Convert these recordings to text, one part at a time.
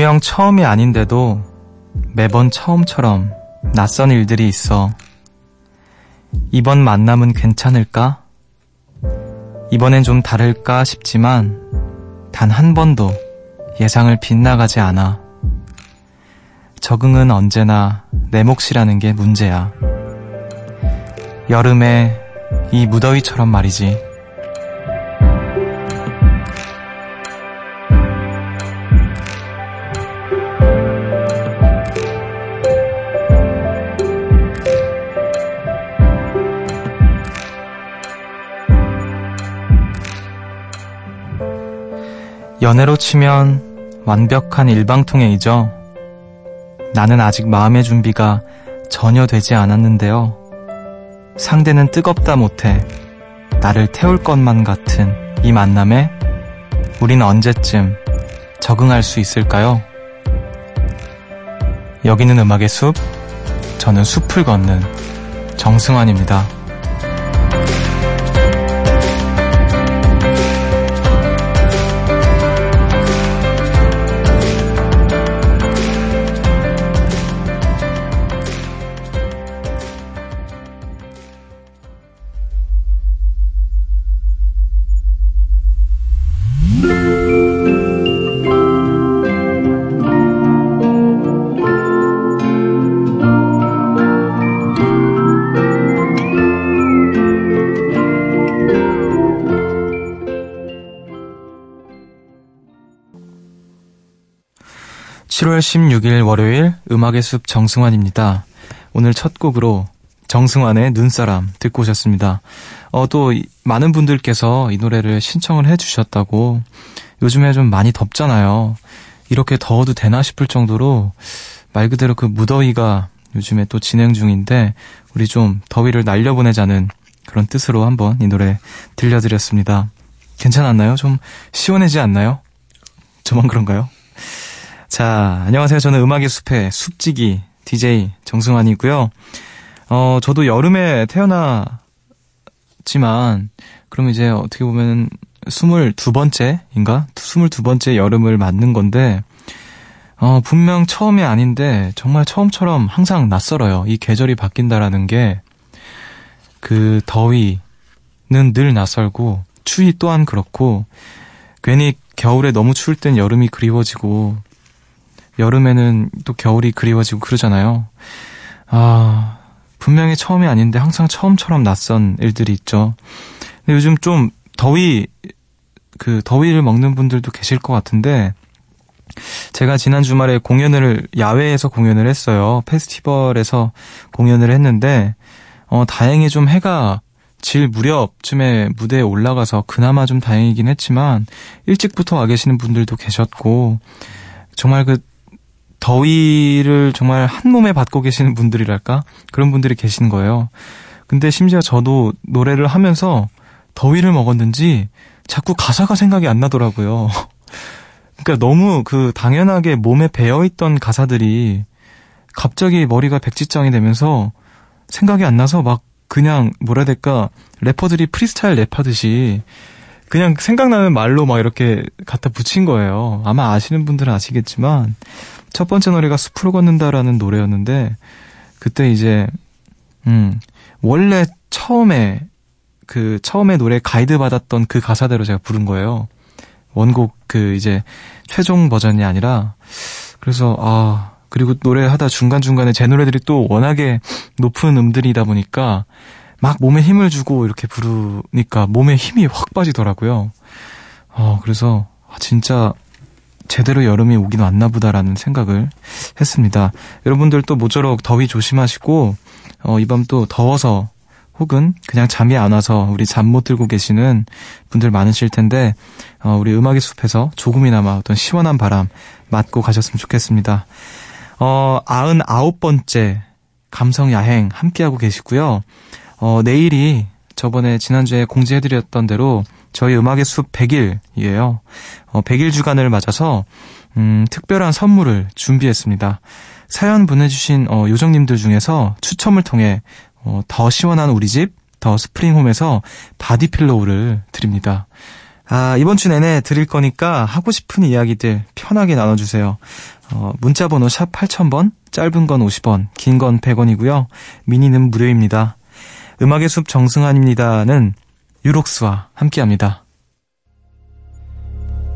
분명 처음이 아닌데도 매번 처음처럼 낯선 일들이 있어. 이번 만남은 괜찮을까? 이번엔 좀 다를까 싶지만 단 한 번도 예상을 빗나가지 않아. 적응은 언제나 내 몫이라는 게 문제야. 여름에 이 무더위처럼 말이지. 연애로 치면 완벽한 일방통행이죠. 나는 아직 마음의 준비가 전혀 되지 않았는데요. 상대는 뜨겁다 못해 나를 태울 것만 같은 이 만남에 우린 언제쯤 적응할 수 있을까요? 여기는 음악의 숲, 저는 숲을 걷는 정승환입니다. 7월 16일 월요일 음악의 숲 정승환입니다. 오늘 첫 곡으로 정승환의 눈사람 듣고 오셨습니다. 어, 또 많은 분들께서 이 노래를 신청을 해주셨다고 요즘에 좀 많이 덥잖아요. 이렇게 더워도 되나 싶을 정도로 말 그대로 그 무더위가 요즘에 또 진행 중인데 우리 좀 더위를 날려보내자는 그런 뜻으로 한번 이 노래 들려드렸습니다. 괜찮았나요? 좀 시원해지 않나요? 저만 그런가요? 자, 안녕하세요. 저는 음악의 숲의 숲지기 DJ 정승환이고요. 어, 저도 여름에 태어났지만, 그럼 이제 어떻게 보면 22번째인가? 22번째 여름을 맞는 건데, 어, 분명 처음이 아닌데, 정말 처음처럼 항상 낯설어요. 이 계절이 바뀐다라는 게, 그 더위는 늘 낯설고, 추위 또한 그렇고, 괜히 겨울에 너무 추울 땐 여름이 그리워지고, 여름에는 또 겨울이 그리워지고 그러잖아요. 아, 분명히 처음이 아닌데 항상 처음처럼 낯선 일들이 있죠. 근데 요즘 좀 더위, 그 더위를 먹는 분들도 계실 것 같은데, 제가 지난 주말에 공연을, 야외에서 공연을 했어요. 페스티벌에서 공연을 했는데, 어, 다행히 좀 해가 질 무렵쯤에 무대에 올라가서 그나마 좀 다행이긴 했지만, 일찍부터 와 계시는 분들도 계셨고, 정말 그 더위를 정말 한 몸에 받고 계시는 분들이랄까? 그런 분들이 계신 거예요. 근데 심지어 저도 노래를 하면서 더위를 먹었는지 자꾸 가사가 생각이 안 나더라고요. 그러니까 너무 그 당연하게 몸에 배어있던 가사들이 갑자기 머리가 백지장이 되면서 생각이 안 나서 막 그냥 뭐라 해야 될까 래퍼들이 프리스타일 랩하듯이 그냥 생각나는 말로 막 이렇게 갖다 붙인 거예요. 아마 아시는 분들은 아시겠지만 첫 번째 노래가 숲으로 걷는다라는 노래였는데 그때 이제 음 원래 처음에 그 처음에 노래 가이드 받았던 그 가사대로 제가 부른 거예요. 원곡 그 이제 최종 버전이 아니라 그래서 아 그리고 노래하다 중간중간에 제 노래들이 또 워낙에 높은 음들이다 보니까 막 몸에 힘을 주고 이렇게 부르니까 몸에 힘이 확 빠지더라고요. 어, 그래서 아, 진짜 제대로 여름이 오긴 왔나 보다라는 생각을 했습니다. 여러분들도 모쪼록 더위 조심하시고 어, 이밤 또 더워서 혹은 그냥 잠이 안 와서 우리 잠 못 들고 계시는 분들 많으실 텐데 어, 우리 음악의 숲에서 조금이나마 어떤 시원한 바람 맞고 가셨으면 좋겠습니다. 어, 99번째 감성 야행 함께하고 계시고요. 어, 내일이 저번에 지난주에 공지해드렸던 대로 저희 음악의 숲 100일이에요. 어, 100일 주간을 맞아서 음, 특별한 선물을 준비했습니다. 사연 보내주신 어, 요정님들 중에서 추첨을 통해 어, 더 시원한 우리 집, 더 스프링홈에서 바디필로우를 드립니다. 아, 이번 주 내내 드릴 거니까 하고 싶은 이야기들 편하게 나눠주세요. 어, 문자번호 샵 8000번, 짧은 건 50원, 긴 건 100원이고요. 미니는 무료입니다. 음악의 숲 정승환입니다는 EUROX와 함께합니다.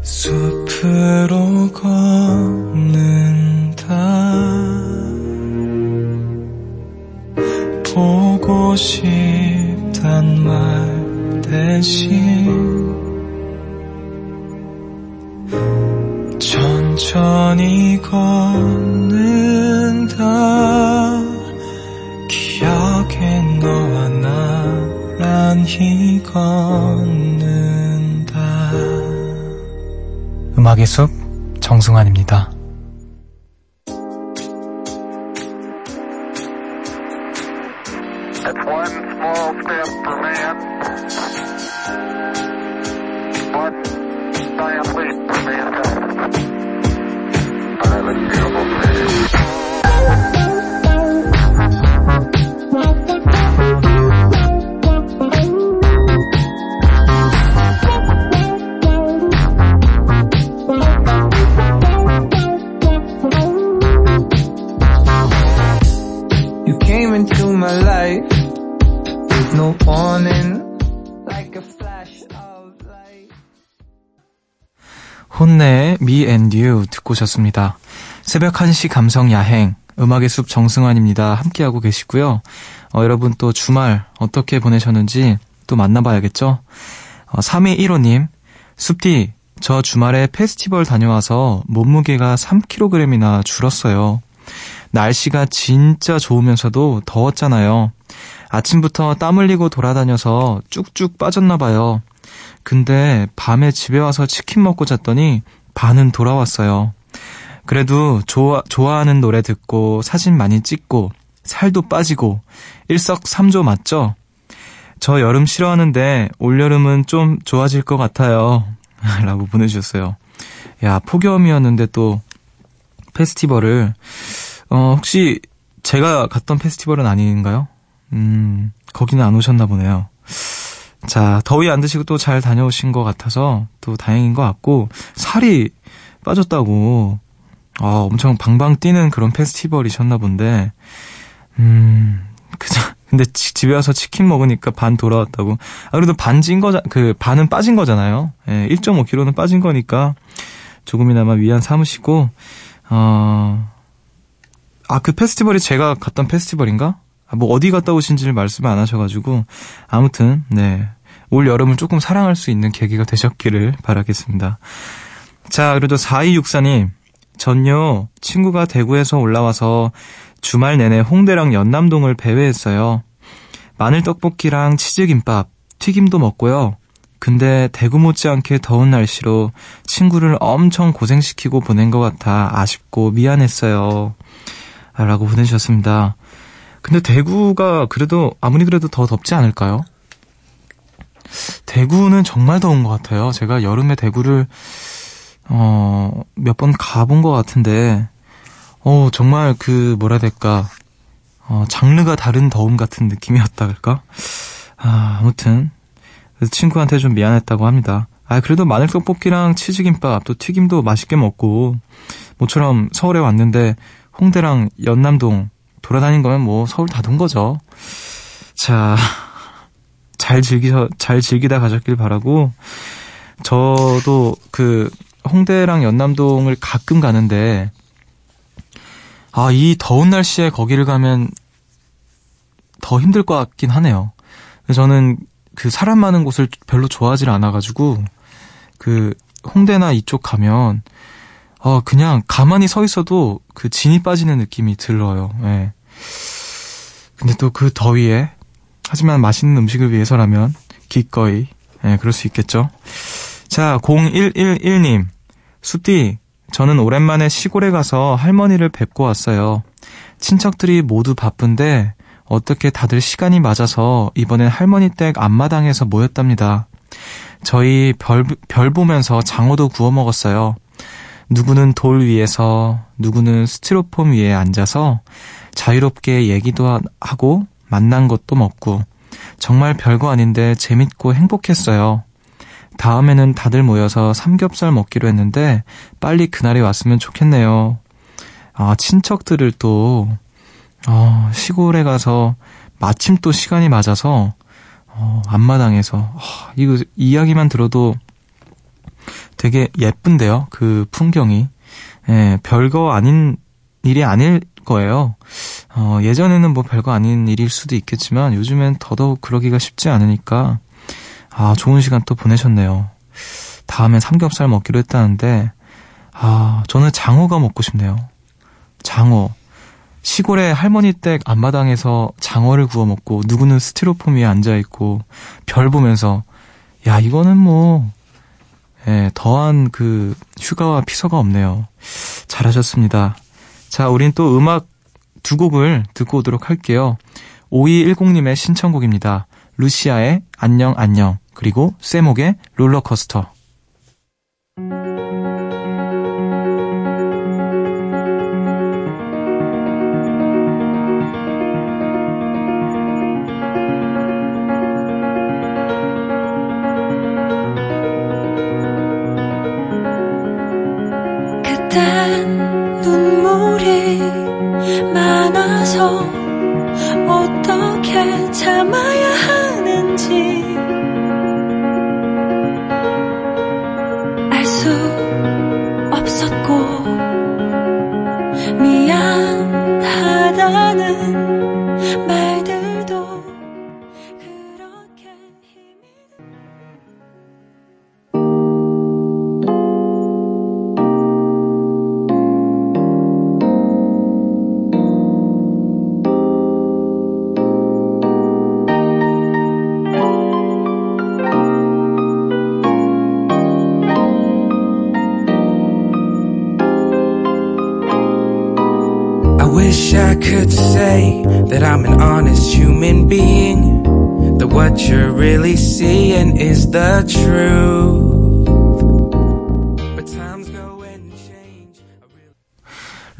숲으로 걷는다 보고 싶단 말 대신 천천히 걷는 걷는다. 음악의 숲 정승환입니다 혼내의 Me and You 듣고 오셨습니다. 새벽 1시 감성 야행, 음악의 숲 정승환입니다. 함께하고 계시고요. 어, 여러분 또 주말 어떻게 보내셨는지 또 만나봐야겠죠? 어, 3215님, 숲디, 저 주말에 페스티벌 다녀와서 몸무게가 3kg이나 줄었어요. 날씨가 진짜 좋으면서도 더웠잖아요. 아침부터 땀 흘리고 돌아다녀서 쭉쭉 빠졌나봐요. 근데 밤에 집에 와서 치킨 먹고 잤더니 반은 돌아왔어요. 그래도 좋아, 좋아하는 노래 듣고 사진 많이 찍고 살도 빠지고 일석삼조 맞죠? 저 여름 싫어하는데 올여름은 좀 좋아질 것 같아요. 라고 보내주셨어요. 야, 폭염이었는데 또 페스티벌을 어, 혹시 제가 갔던 페스티벌은 아닌가요? 음, 거기는 안 오셨나 보네요. 자, 더위 안 드시고 또 잘 다녀오신 것 같아서 또 다행인 것 같고, 살이 빠졌다고, 아, 엄청 방방 뛰는 그런 페스티벌이셨나 본데, 음, 그죠. 근데 집에 와서 치킨 먹으니까 반 돌아왔다고. 아, 그래도 반진 거자, 그, 반은 빠진 거잖아요. 예, 1.5kg는 빠진 거니까, 조금이나마 위안 삼으시고, 어, 아, 그 페스티벌이 제가 갔던 페스티벌인가? 아, 뭐 어디 갔다 오신지를 말씀을 안 하셔가지고 아무튼 네. 올 여름을 조금 사랑할 수 있는 계기가 되셨기를 바라겠습니다. 자, 그래도 4264님. 전요, 친구가 대구에서 올라와서 주말 내내 홍대랑 연남동을 배회했어요. 마늘 떡볶이랑 치즈김밥, 튀김도 먹고요. 근데 대구 못지않게 더운 날씨로 친구를 엄청 고생시키고 보낸 것 같아 아쉽고 미안했어요. 라고 보내주셨습니다. 근데 대구가 그래도 아무리 그래도 더 덥지 않을까요? 대구는 정말 더운 것 같아요. 제가 여름에 대구를 어, 몇 번 가본 것 같은데, 어, 정말 그, 뭐라 해야 될까, 어, 장르가 다른 더움 같은 느낌이었다 그럴까? 아, 아무튼, 친구한테 좀 미안했다고 합니다. 아, 그래도 마늘 떡볶이랑 치즈김밥, 또 튀김도 맛있게 먹고, 모처럼 서울에 왔는데, 홍대랑 연남동 돌아다닌 거면 뭐 서울 다 돈 거죠. 자, 잘 즐기셔, 잘 즐기다 가셨길 바라고, 저도 그, 홍대랑 연남동을 가끔 가는데, 아, 이 더운 날씨에 거기를 가면 더 힘들 것 같긴 하네요. 저는 그 사람 많은 곳을 별로 좋아하지 않아가지고, 그, 홍대나 이쪽 가면, 어, 그냥 가만히 서 있어도 그 진이 빠지는 느낌이 들어요. 예. 근데 또 그 더위에, 하지만 맛있는 음식을 위해서라면, 기꺼이, 예, 그럴 수 있겠죠. 자, 0111님. 숲디, 저는 오랜만에 시골에 가서 할머니를 뵙고 왔어요. 친척들이 모두 바쁜데 어떻게 다들 시간이 맞아서 이번엔 할머니 댁 앞마당에서 모였답니다. 저희 별, 별 보면서 장어도 구워 먹었어요. 누구는 돌 위에서, 누구는 스티로폼 위에 앉아서 자유롭게 얘기도 하고 만난 것도 먹고 정말 별거 아닌데 재밌고 행복했어요. 다음에는 다들 모여서 삼겹살 먹기로 했는데 빨리 그날이 왔으면 좋겠네요. 아, 친척들을 또, 어, 시골에 가서 마침 또 시간이 맞아서, 어, 앞마당에서, 어, 이거 이야기만 들어도 되게 예쁜데요? 그 풍경이. 예, 별거 아닌 일이 아닐 거예요. 어, 예전에는 뭐 별거 아닌 일일 수도 있겠지만 요즘엔 더더욱 그러기가 쉽지 않으니까 아, 좋은 시간 또 보내셨네요. 다음엔 삼겹살 먹기로 했다는데 아, 저는 장어가 먹고 싶네요. 장어. 시골에 할머니 댁 앞마당에서 장어를 구워 먹고 누구는 스티로폼 위에 앉아 있고 별 보면서 야, 이거는 뭐 예, 더한 그 휴가와 피서가 없네요. 잘하셨습니다. 자, 우린 또 음악 두 곡을 듣고 오도록 할게요. 5210님의 신청곡입니다. 루시아의 안녕 안녕 그리고 세목의 롤러코스터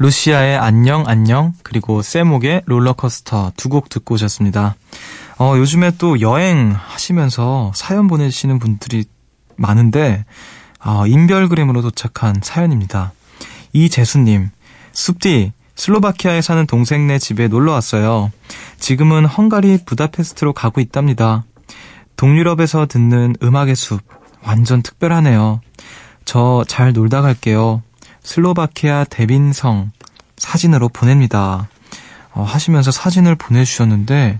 루시아의 안녕 안녕 그리고 세목의 롤러코스터 두 곡 듣고 오셨습니다. 어, 요즘에 또 여행 하시면서 사연 보내시는 분들이 많은데 어, 인별그램으로 도착한 사연입니다. 이재수님, 숲디 슬로바키아에 사는 동생네 집에 놀러 왔어요. 지금은 헝가리 부다페스트로 가고 있답니다. 동유럽에서 듣는 음악의 숲 완전 특별하네요. 저 잘 놀다 갈게요. 슬로바키아 데빈성 사진으로 보냅니다. 어, 하시면서 사진을 보내주셨는데,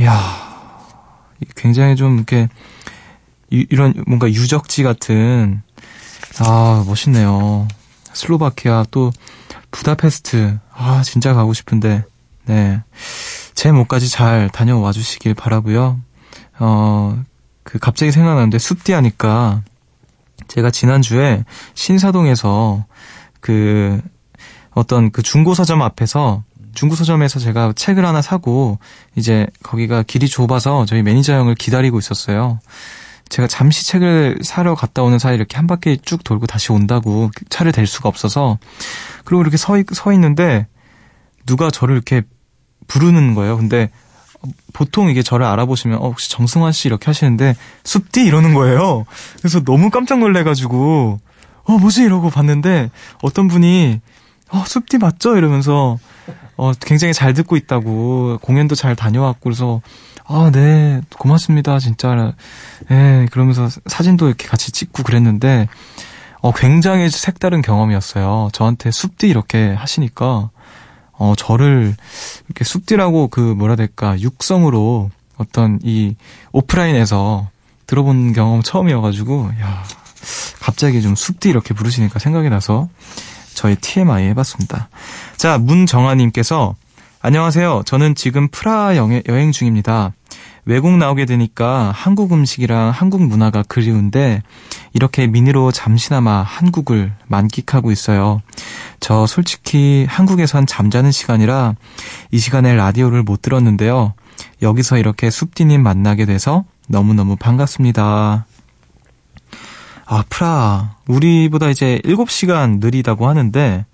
이야, 굉장히 좀 이렇게, 이, 이런 뭔가 유적지 같은, 아, 멋있네요. 슬로바키아 또 부다페스트. 아, 진짜 가고 싶은데. 네. 제 목까지 잘 다녀와 주시길 바라고요. 어, 그 갑자기 생각나는데 숲디 하니까 제가 지난주에 신사동에서 그 어떤 그 중고 서점 앞에서 중고 서점에서 제가 책을 하나 사고 이제 거기가 길이 좁아서 저희 매니저 형을 기다리고 있었어요. 제가 잠시 책을 사러 갔다 오는 사이 이렇게 한 바퀴 쭉 돌고 다시 온다고 차를 댈 수가 없어서 그리고 이렇게 서, 서 있는데 누가 저를 이렇게 부르는 거예요. 근데 보통 이게 저를 알아보시면 어, 혹시 정승환 씨 이렇게 하시는데 숲디 이러는 거예요. 그래서 너무 깜짝 놀래가지고 어 뭐지 이러고 봤는데 어떤 분이 어 숲디 맞죠 이러면서 어 굉장히 잘 듣고 있다고 공연도 잘 다녀왔고 그래서 아, 네, 고맙습니다, 진짜. 예, 그러면서 사진도 이렇게 같이 찍고 그랬는데, 어, 굉장히 색다른 경험이었어요. 저한테 숲디 이렇게 하시니까, 어, 저를 이렇게 숲디라고 그 뭐라 될까, 육성으로 어떤 이 오프라인에서 들어본 경험 처음이어가지고, 야 갑자기 좀 숲디 이렇게 부르시니까 생각이 나서 저희 TMI 해봤습니다. 자, 문정아님께서 안녕하세요. 저는 지금 프라하 여행 중입니다. 외국 나오게 되니까 한국 음식이랑 한국 문화가 그리운데 이렇게 미니로 잠시나마 한국을 만끽하고 있어요. 저 솔직히 한국에선 잠자는 시간이라 이 시간에 라디오를 못 들었는데요. 여기서 이렇게 숲디님 만나게 돼서 너무너무 반갑습니다. 아, 프라. 우리보다 이제 7시간 느리다고 하는데,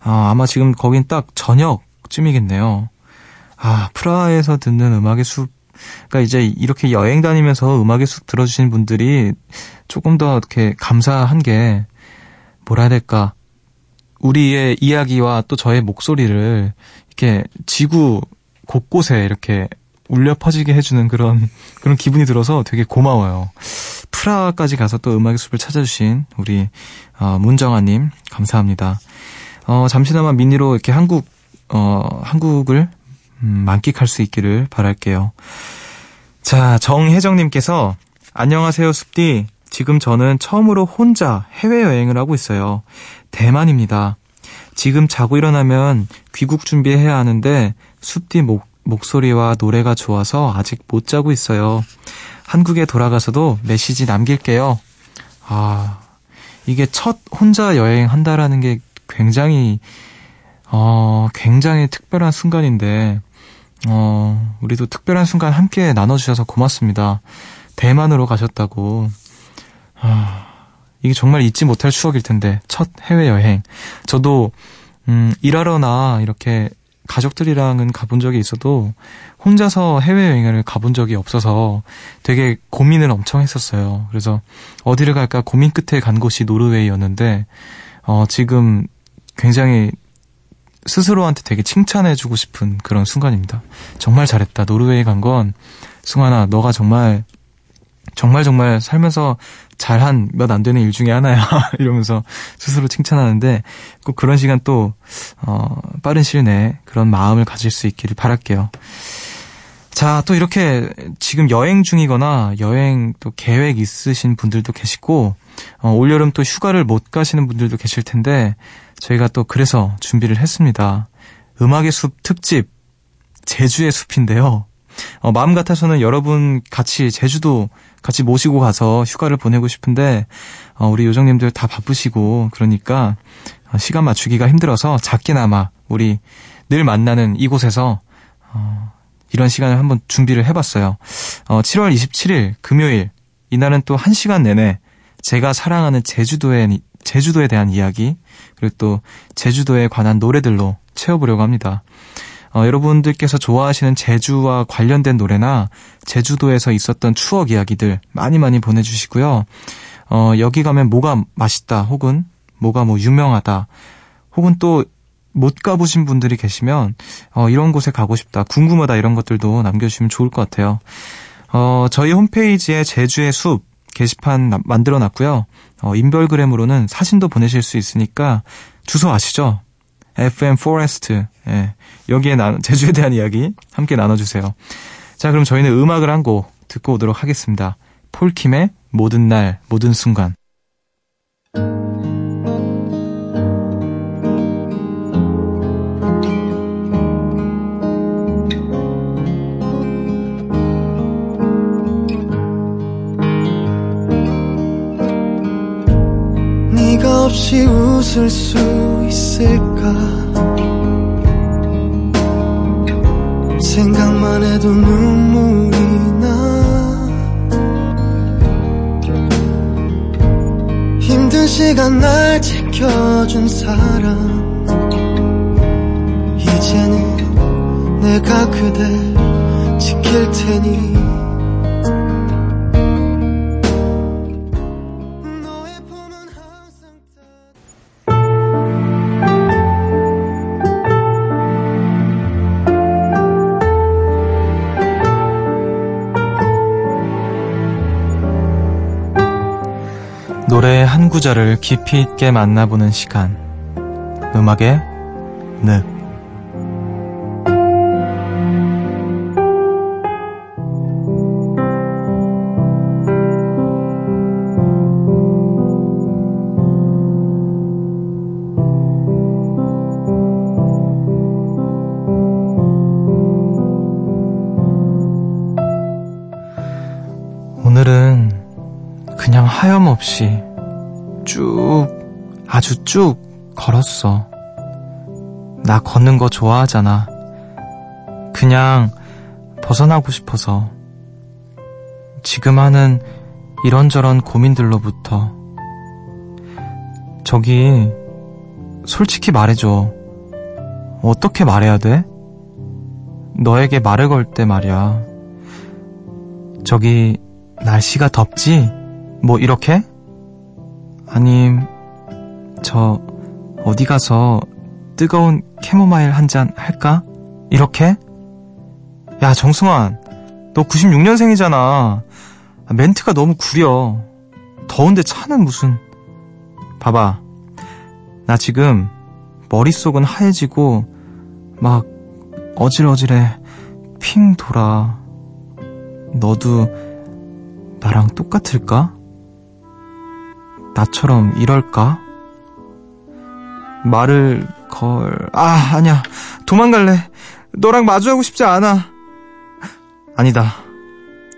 아, 아마 지금 거긴 딱 저녁 쯤이겠네요. 아, 프라하에서 듣는 음악의 숲 그러니까 이제 이렇게 여행 다니면서 음악의 숲 들어주신 분들이 조금 더 이렇게 감사한 게 뭐라 해야 될까. 우리의 이야기와 또 저의 목소리를 이렇게 지구 곳곳에 이렇게 울려 퍼지게 해주는 그런, 그런 기분이 들어서 되게 고마워요. 프라하까지 가서 또 음악의 숲을 찾아주신 우리, 어, 문정아님, 감사합니다. 어, 잠시나마 미니로 이렇게 한국, 어, 한국을 음, 만끽할 수 있기를 바랄게요. 자, 정혜정님께서 안녕하세요, 숲디. 지금 저는 처음으로 혼자 해외 여행을 하고 있어요. 대만입니다. 지금 자고 일어나면 귀국 준비해야 하는데 숲디 목, 목소리와 노래가 좋아서 아직 못 자고 있어요. 한국에 돌아가서도 메시지 남길게요. 아, 이게 첫 혼자 여행한다라는 게 굉장히, 어, 굉장히 특별한 순간인데, 어, 우리도 특별한 순간 함께 나눠주셔서 고맙습니다. 대만으로 가셨다고. 아, 이게 정말 잊지 못할 추억일 텐데, 첫 해외여행. 저도, 음, 일하러나 이렇게 가족들이랑은 가본 적이 있어도 혼자서 해외여행을 가본 적이 없어서 되게 고민을 엄청 했었어요. 그래서 어디를 갈까 고민 끝에 간 곳이 노르웨이였는데, 어, 지금 굉장히 스스로한테 되게 칭찬해주고 싶은 그런 순간입니다. 정말 잘했다. 노르웨이 간 건, 승환아, 너가 정말, 정말 정말 살면서 잘한 몇 안 되는 일 중에 하나야. 이러면서 스스로 칭찬하는데, 꼭 그런 시간 또, 어, 빠른 시일 내에 그런 마음을 가질 수 있기를 바랄게요. 자, 또 이렇게 지금 여행 중이거나 여행 또 계획 있으신 분들도 계시고, 어, 올여름 또 휴가를 못 가시는 분들도 계실 텐데, 저희가 또 그래서 준비를 했습니다. 음악의 숲 특집, 제주의 숲인데요. 어, 마음 같아서는 여러분 같이 제주도 같이 모시고 가서 휴가를 보내고 싶은데, 어, 우리 요정님들 다 바쁘시고, 그러니까, 어, 시간 맞추기가 힘들어서 작게나마 우리 늘 만나는 이곳에서, 어, 이런 시간을 한번 준비를 해봤어요. 어, 7월 27일 금요일, 이날은 또한 시간 내내 제가 사랑하는 제주도에, 제주도에 대한 이야기, 그리고 또 제주도에 관한 노래들로 채워보려고 합니다. 어, 여러분들께서 좋아하시는 제주와 관련된 노래나 제주도에서 있었던 추억 이야기들 많이 많이 보내주시고요. 어, 여기 가면 뭐가 맛있다, 혹은 뭐가 뭐 유명하다, 혹은 또 못 가보신 분들이 계시면 어, 이런 곳에 가고 싶다, 궁금하다 이런 것들도 남겨주시면 좋을 것 같아요. 어, 저희 홈페이지에 제주의 숲 게시판 만들어 놨고요. 어, 인별그램으로는 사진도 보내실 수 있으니까 주소 아시죠? FM Forest. 예. 여기에 나, 제주에 대한 이야기 함께 나눠주세요. 자, 그럼 저희는 음악을 한 곡 듣고 오도록 하겠습니다. 폴킴의 모든 날, 모든 순간. 네가 없이 웃을 수 있을까? 생각만 해도 눈물이 나. 힘든 시간 날 지켜준 사람. 이제는 내가 그댈 지킬 테니 노래의 한 구절을 깊이 있게 만나보는 시간. 음악의 늪. 오늘은 그냥 하염없이 쭉, 아주 쭉 걸었어. 나 걷는 거 좋아하잖아. 그냥 벗어나고 싶어서. 지금 하는 이런저런 고민들로부터. 저기, 솔직히 말해줘. 어떻게 말해야 돼? 너에게 말을 걸 때 말이야. 저기, 날씨가 덥지? 뭐, 이렇게? 아님, 저, 어디 가서 뜨거운 캐모마일 한 잔 할까? 이렇게? 야, 정승환. 너 96년생이잖아. 멘트가 너무 구려. 더운데 차는 무슨. 봐봐. 나 지금 머릿속은 하얘지고 막 어질어질해 핑 돌아. 너도 나랑 똑같을까? 나처럼 이럴까? 말을 걸, 아, 아니야. 도망갈래. 너랑 마주하고 싶지 않아. 아니다.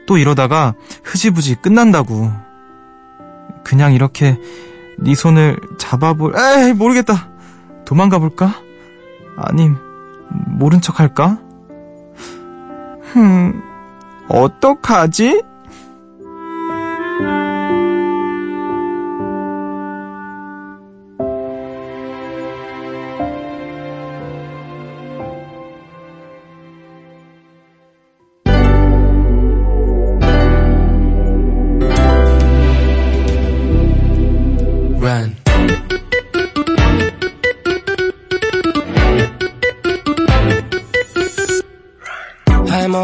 또 이러다가 흐지부지 끝난다고. 그냥 이렇게 네 손을 잡아볼, 에이, 모르겠다. 도망가 볼까? 아님, 모른 척 할까? 흠, 어떡하지?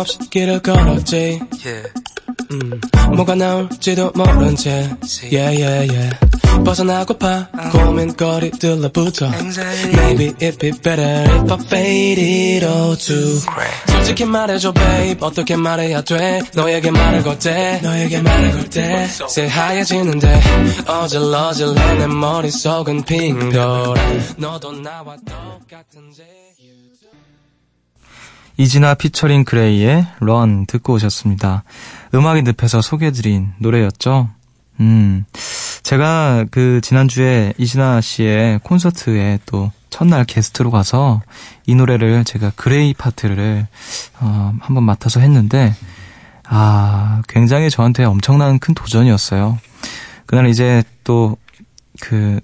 없이 길을 걸었지. Yeah. 음, 뭐가 나올지도 모른 채. Yeah, yeah, yeah. 벗어나고파 고민거리들로부터 Maybe it'd be better if I faded all too 솔직히 말해줘 babe. 어떻게 말해야 돼? 너에게 말을 걸때 너에게 말을 걸때 새하얘지는데 어질어질해. 내 머릿속은 핑돌아 너도 나와 똑같은지 이진아 featuring GRAY의 Run 듣고 오셨습니다. 음악이 늪에서 소개해드린 노래였죠. 음, 제가 그 지난주에 이진아 씨의 콘서트에 또 첫날 게스트로 가서 이 노래를 제가 GRAY 파트를 어, 한번 맡아서 했는데 아, 굉장히 저한테 엄청난 큰 도전이었어요. 그날 이제 또 그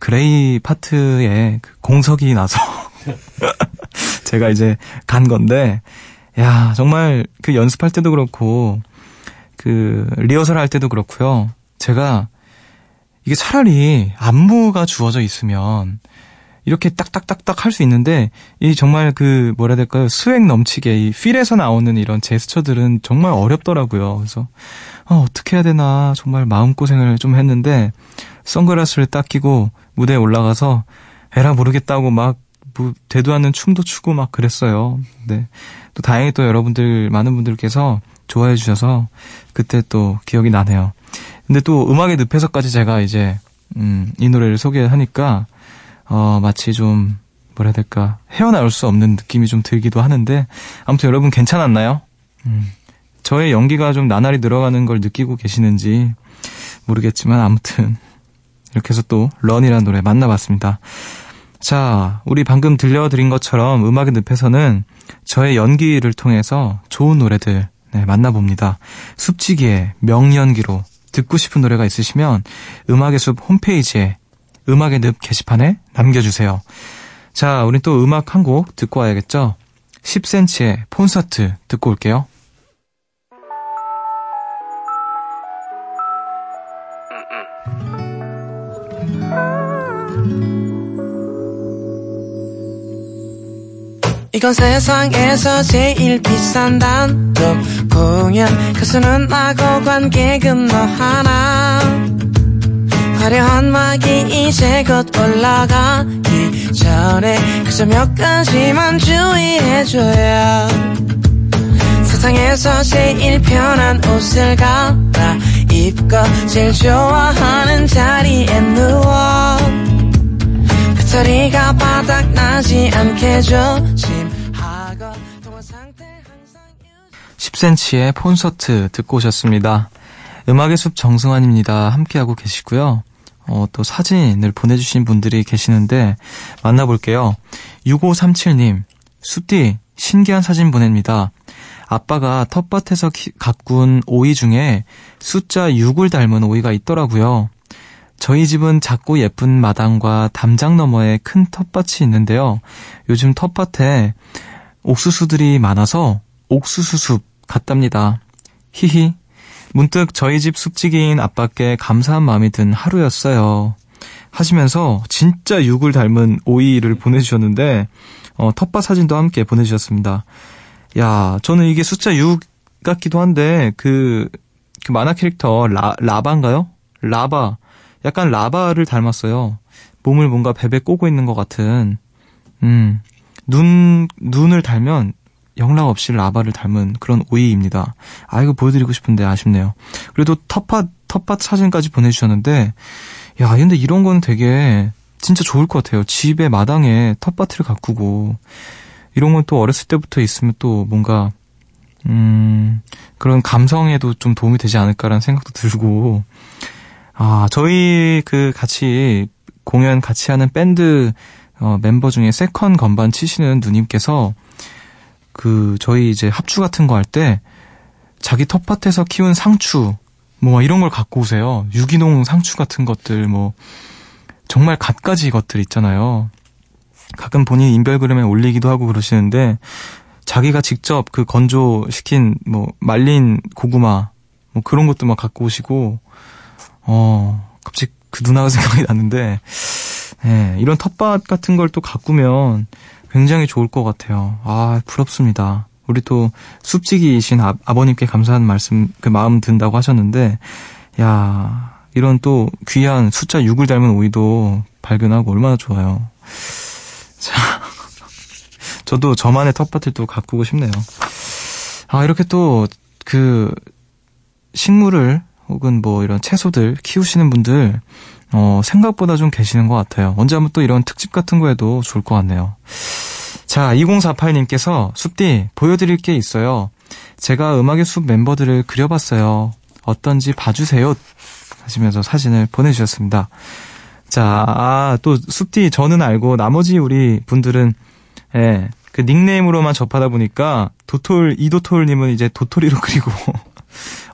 GRAY 파트에 그 공석이 나서 제가 이제 간 건데, 야, 정말 그 연습할 때도 그렇고, 그 리허설 할 때도 그렇고요. 제가 이게 차라리 안무가 주어져 있으면 이렇게 딱딱딱딱 할 수 있는데 이 정말 그 뭐라 해야 될까요? 스웩 넘치게 이 필에서 나오는 이런 제스처들은 정말 어렵더라고요. 그래서 어, 어떻게 해야 되나 정말 마음고생을 좀 했는데 선글라스를 딱 끼고 무대에 올라가서 에라 모르겠다고 막 뭐 되도 않는 춤도 추고 막 그랬어요. 네. 또 다행히 또 여러분들 많은 분들께서 좋아해 주셔서 그때 또 기억이 나네요. 근데 또 음악의 늪에서까지 제가 이제 음, 이 노래를 소개하니까 어, 마치 좀 뭐라 해야 될까 헤어나올 수 없는 느낌이 좀 들기도 하는데 아무튼 여러분 괜찮았나요? 음, 저의 연기가 좀 나날이 늘어가는 걸 느끼고 계시는지 모르겠지만 아무튼 이렇게 해서 또 런이라는 노래 만나봤습니다. 자, 우리 방금 들려드린 것처럼 음악의 늪에서는 저의 연기를 통해서 좋은 노래들 네, 만나봅니다. 숲지기의 명연기로 듣고 싶은 노래가 있으시면 음악의 숲 홈페이지에 음악의 늪 게시판에 남겨주세요. 자, 우린 또 음악 한 곡 듣고 와야겠죠? 10cm의 콘서트 듣고 올게요. 이건 세상에서 제일 비싼 단독 공연. 가수는 나고 관객은 너 하나. 화려한 막이 이제 곧 올라가기 전에 그저 몇 가지만 주의해줘요 세상에서 제일 편한 옷을 갈아 입고 제일 좋아하는 자리에 누워. 배터리가 바닥나지 않게 조심 10cm의 콘서트 듣고 오셨습니다. 음악의 숲 정승환입니다. 함께하고 계시고요. 어, 또 사진을 보내주신 분들이 계시는데 만나볼게요. 6537님, 숲디 신기한 사진 보냅니다. 아빠가 텃밭에서 기, 가꾼 오이 중에 숫자 6을 닮은 오이가 있더라고요. 저희 집은 작고 예쁜 마당과 담장 너머에 큰 텃밭이 있는데요. 요즘 텃밭에 옥수수들이 많아서 옥수수숲 같답니다. 히히. 문득 저희 집 숲지기인 아빠께 감사한 마음이 든 하루였어요. 하시면서 진짜 육을 닮은 오이를 보내주셨는데, 어, 텃밭 사진도 함께 보내주셨습니다. 야, 저는 이게 숫자 6 같기도 한데, 그, 그 만화 캐릭터 라, 라바인가요? 라바. 약간 라바를 닮았어요. 몸을 뭔가 베베 꼬고 있는 것 같은, 음, 눈, 눈을 닮면 영락 없이 라바를 닮은 그런 오이입니다. 아, 이거 보여드리고 싶은데 아쉽네요. 그래도 텃밭, 텃밭 사진까지 보내주셨는데, 야, 근데 이런 건 되게 진짜 좋을 것 같아요. 집에 마당에 텃밭을 가꾸고, 이런 건 또 어렸을 때부터 있으면 또 뭔가, 음, 그런 감성에도 좀 도움이 되지 않을까라는 생각도 들고, 아, 저희 그 같이 공연 같이 하는 밴드 어, 멤버 중에 second 건반 치시는 누님께서 그 저희 이제 합주 같은 거 할 때 자기 텃밭에서 키운 상추 뭐 이런 걸 갖고 오세요. 유기농 상추 같은 것들 뭐 정말 갖가지 것들 있잖아요. 가끔 본인 인별그램에 올리기도 하고 그러시는데 자기가 직접 그 건조시킨 뭐 말린 고구마 뭐 그런 것도 막 갖고 오시고 어 갑자기 그 누나가 생각이 났는데 예, 이런 텃밭 같은 걸 또 가꾸면 굉장히 좋을 것 같아요. 아, 부럽습니다. 우리 또 숲지기이신 아, 아버님께 감사한 말씀, 그 마음 든다고 하셨는데, 야 이런 또 귀한 숫자 6을 닮은 오이도 발견하고 얼마나 좋아요. 자, 저도 저만의 텃밭을 또 가꾸고 싶네요. 아, 이렇게 또 그 식물을 혹은 뭐 이런 채소들 키우시는 분들, 어, 생각보다 좀 계시는 것 같아요. 언제 한번 또 이런 특집 같은 거에도 좋을 것 같네요. 자, 2048님께서 숲디 보여드릴 게 있어요. 제가 음악의 숲 멤버들을 그려봤어요. 어떤지 봐주세요. 하시면서 사진을 보내주셨습니다. 자, 아, 또 숲디 저는 알고 나머지 우리 분들은 예, 그 닉네임으로만 접하다 보니까 도톨 이도톨님은 이제 도토리로 그리고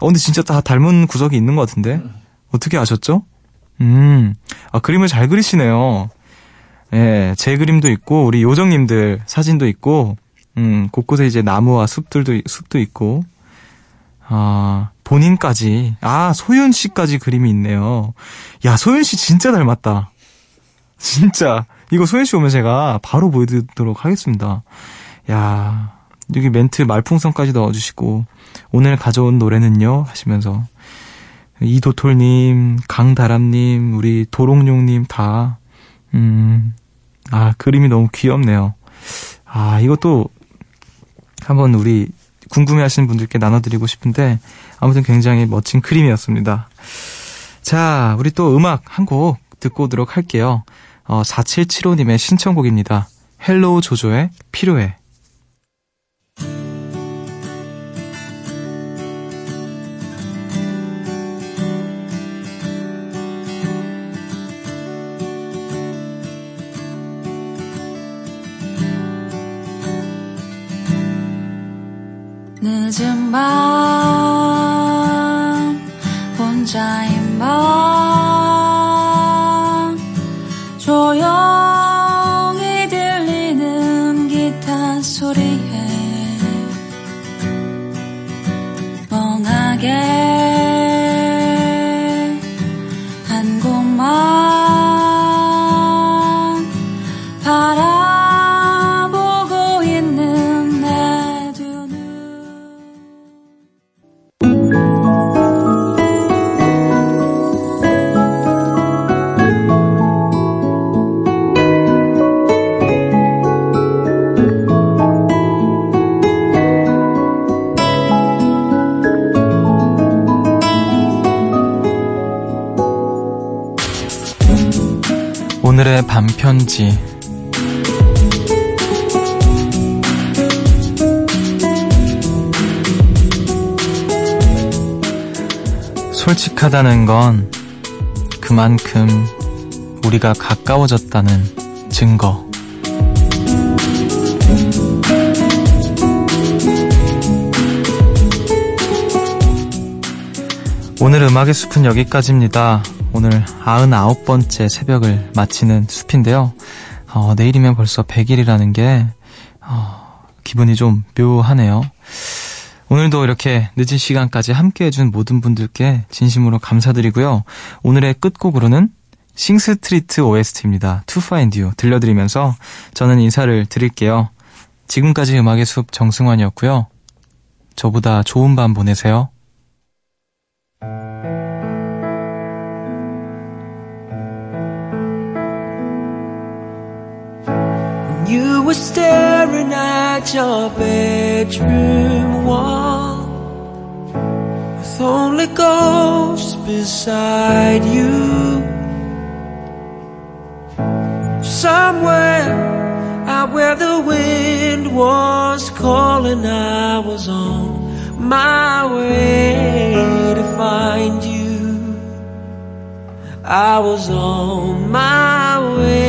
어 근데 진짜 다 닮은 구석이 있는 것 같은데 어떻게 아셨죠? 음, 아 그림을 잘 그리시네요. 예, 제 그림도 있고 우리 요정님들 사진도 있고 음, 곳곳에 이제 나무와 숲들도 숲도 있고 아, 본인까지 아, 소윤 씨까지 그림이 있네요. 야, 소윤 씨 진짜 닮았다. 진짜 이거 소윤 씨 오면 제가 바로 보여드리도록 하겠습니다. 야, 여기 멘트 말풍선까지 넣어주시고 오늘 가져온 노래는요 하시면서 이도톨님, 강다람님, 우리 도롱뇽님 다 음, 아, 그림이 너무 귀엽네요. 아, 이것도 한번 우리 궁금해 하시는 분들께 나눠드리고 싶은데, 아무튼 굉장히 멋진 그림이었습니다. 자, 우리 또 음악 한 곡 듣고 오도록 할게요. 어, 4775님의 신청곡입니다. 헬로우 조조의 필요해. 편지 솔직하다는 건 그만큼 우리가 가까워졌다는 증거. 오늘 음악의 숲은 여기까지입니다. 오늘 99번째 새벽을 마치는 숲인데요. 어, 내일이면 벌써 100일이라는 게, 어, 기분이 좀 묘하네요. 오늘도 이렇게 늦은 시간까지 함께 해준 모든 분들께 진심으로 감사드리고요. 오늘의 끝곡으로는 싱스트리트 OST입니다. To Find You 들려드리면서 저는 인사를 드릴게요. 지금까지 음악의 숲 정승환이었고요. 저보다 좋은 밤 보내세요. You were staring at your bedroom wall with only ghosts beside you. Somewhere out where the wind was calling, I was on my way to find you. I was on my way.